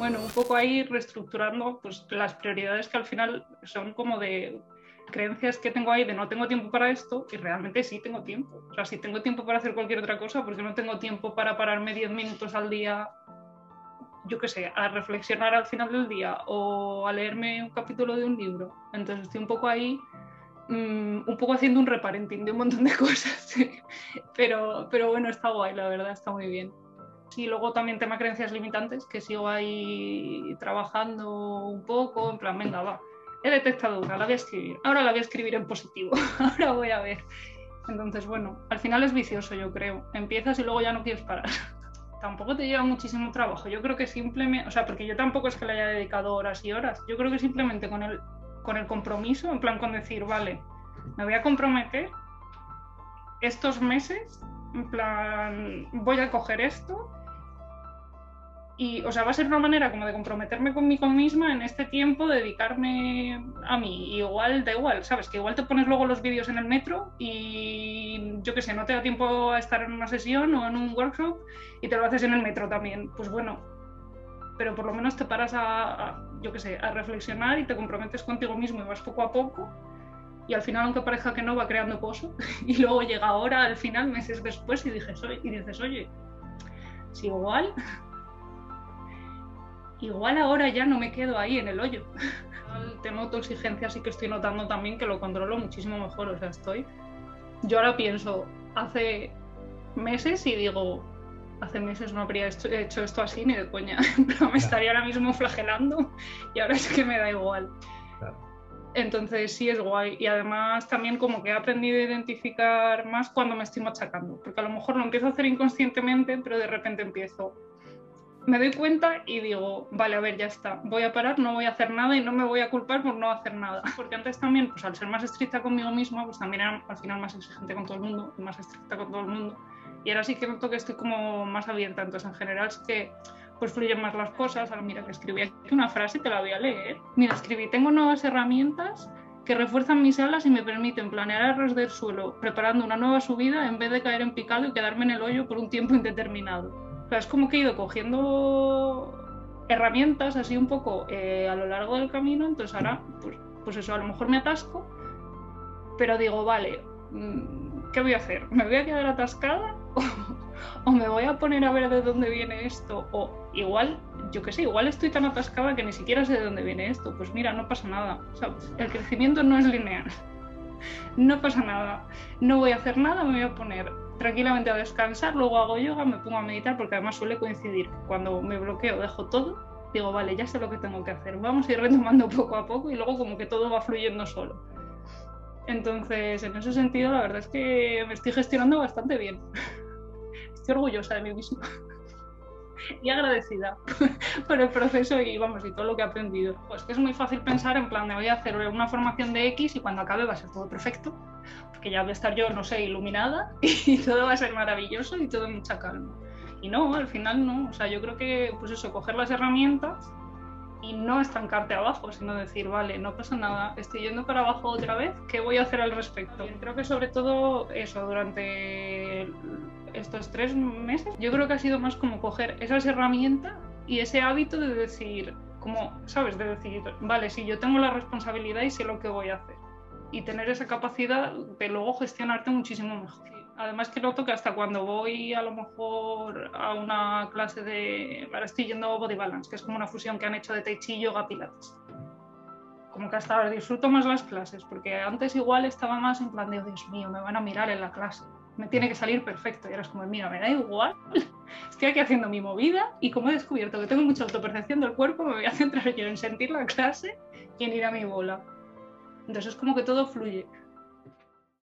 Bueno, un poco ahí reestructurando pues, las prioridades que al final son como de creencias que tengo ahí de no tengo tiempo para esto y realmente sí tengo tiempo. O sea, si tengo tiempo para hacer cualquier otra cosa, porque no tengo tiempo para pararme 10 minutos al día, yo qué sé, a reflexionar al final del día o a leerme un capítulo de un libro. Entonces estoy un poco ahí, mm, un poco haciendo un reparenting de un montón de cosas. pero, pero bueno, está guay, la verdad, está muy bien. Y luego también tema creencias limitantes, que sigo ahí trabajando un poco, en plan, venga, va, he detectado una, la voy a escribir, ahora la voy a escribir en positivo, ahora voy a ver. Entonces, bueno, al final es vicioso, yo creo. Empiezas y luego ya no quieres parar. tampoco te lleva muchísimo trabajo. Yo creo que simplemente, o sea, porque yo tampoco es que le haya dedicado horas y horas. Yo creo que simplemente con el, con el compromiso, en plan con decir, vale, me voy a comprometer estos meses, en plan, voy a coger esto y, o sea, va a ser una manera como de comprometerme conmigo misma en este tiempo, dedicarme a mí. igual, da igual, ¿sabes? Que igual te pones luego los vídeos en el metro y yo qué sé, no te da tiempo a estar en una sesión o en un workshop y te lo haces en el metro también. Pues bueno, pero por lo menos te paras a, yo qué sé, a reflexionar y te comprometes contigo mismo y vas poco a poco. Y al final, aunque parezca que no, va creando pozo. y luego llega ahora, al final, meses después, y, dices, y dices, oye, si igual igual ahora ya no me quedo ahí en el hoyo. El tema autoexigencia sí que estoy notando también que lo controlo muchísimo mejor, o sea, estoy... Yo ahora pienso, hace meses y digo, hace meses no habría hecho esto así ni de coña, pero me estaría ahora mismo flagelando y ahora es que me da igual. Entonces sí es guay y además también como que he aprendido a identificar más cuando me estoy machacando, porque a lo mejor lo empiezo a hacer inconscientemente, pero de repente empiezo, me doy cuenta y digo, vale, a ver, ya está, voy a parar, no voy a hacer nada y no me voy a culpar por no hacer nada. Porque antes también, pues al ser más estricta conmigo misma, pues también era al final más exigente con todo el mundo y más estricta con todo el mundo. Y ahora sí que noto que estoy como más abierta, entonces en general es que pues fluyen más las cosas. Ahora mira que escribí aquí una frase, te la voy a leer. Mira, escribí, tengo nuevas herramientas que refuerzan mis alas y me permiten planear a ras del suelo, preparando una nueva subida en vez de caer en picado y quedarme en el hoyo por un tiempo indeterminado es como que he ido cogiendo herramientas así un poco eh, a lo largo del camino, entonces ahora, pues, pues, eso, a lo mejor me atasco, pero digo, vale, mm, ¿qué voy a hacer? ¿Me voy a quedar atascada? ¿O, me voy a poner a ver de dónde viene esto? O igual, yo qué sé, igual estoy tan atascada que ni siquiera sé de dónde viene esto. Pues mira, no pasa nada. el crecimiento no es lineal. No pasa nada. No voy a hacer nada, me voy a poner tranquilamente a descansar, luego hago yoga, me pongo a meditar, porque además suele coincidir. Cuando me bloqueo, dejo todo, digo, vale, ya sé lo que tengo que hacer. Vamos a ir retomando poco a poco y luego como que todo va fluyendo solo. Entonces, en ese sentido, la verdad es que me estoy gestionando bastante bien. Estoy orgullosa de mí misma y agradecida por el proceso y vamos y todo lo que he aprendido. Pues que es muy fácil pensar en plan de voy a hacer una formación de X y cuando acabe va a ser todo perfecto, porque ya voy a estar yo, no sé, iluminada y todo va a ser maravilloso y todo mucha calma. Y no, al final no, o sea, yo creo que pues eso, coger las herramientas y no estancarte abajo, sino decir, vale, no pasa nada, estoy yendo para abajo otra vez, ¿qué voy a hacer al respecto? Creo que sobre todo eso, durante estos tres meses, yo creo que ha sido más como coger esas herramientas y ese hábito de decir, como, ¿sabes? De decir, vale, si yo tengo la responsabilidad y sé lo que voy a hacer. Y tener esa capacidad de luego gestionarte muchísimo mejor. Además que noto que hasta cuando voy a lo mejor a una clase de... Ahora estoy yendo a Body Balance, que es como una fusión que han hecho de Tai Chi, Yoga, Pilates. Como que hasta ahora disfruto más las clases, porque antes igual estaba más en plan de, Dios mío, me van a mirar en la clase me tiene que salir perfecto. Y ahora es como, mira, me da igual, estoy aquí haciendo mi movida y como he descubierto que tengo mucha autopercepción del cuerpo, me voy a centrar yo en sentir la clase y en ir a mi bola. Entonces es como que todo fluye.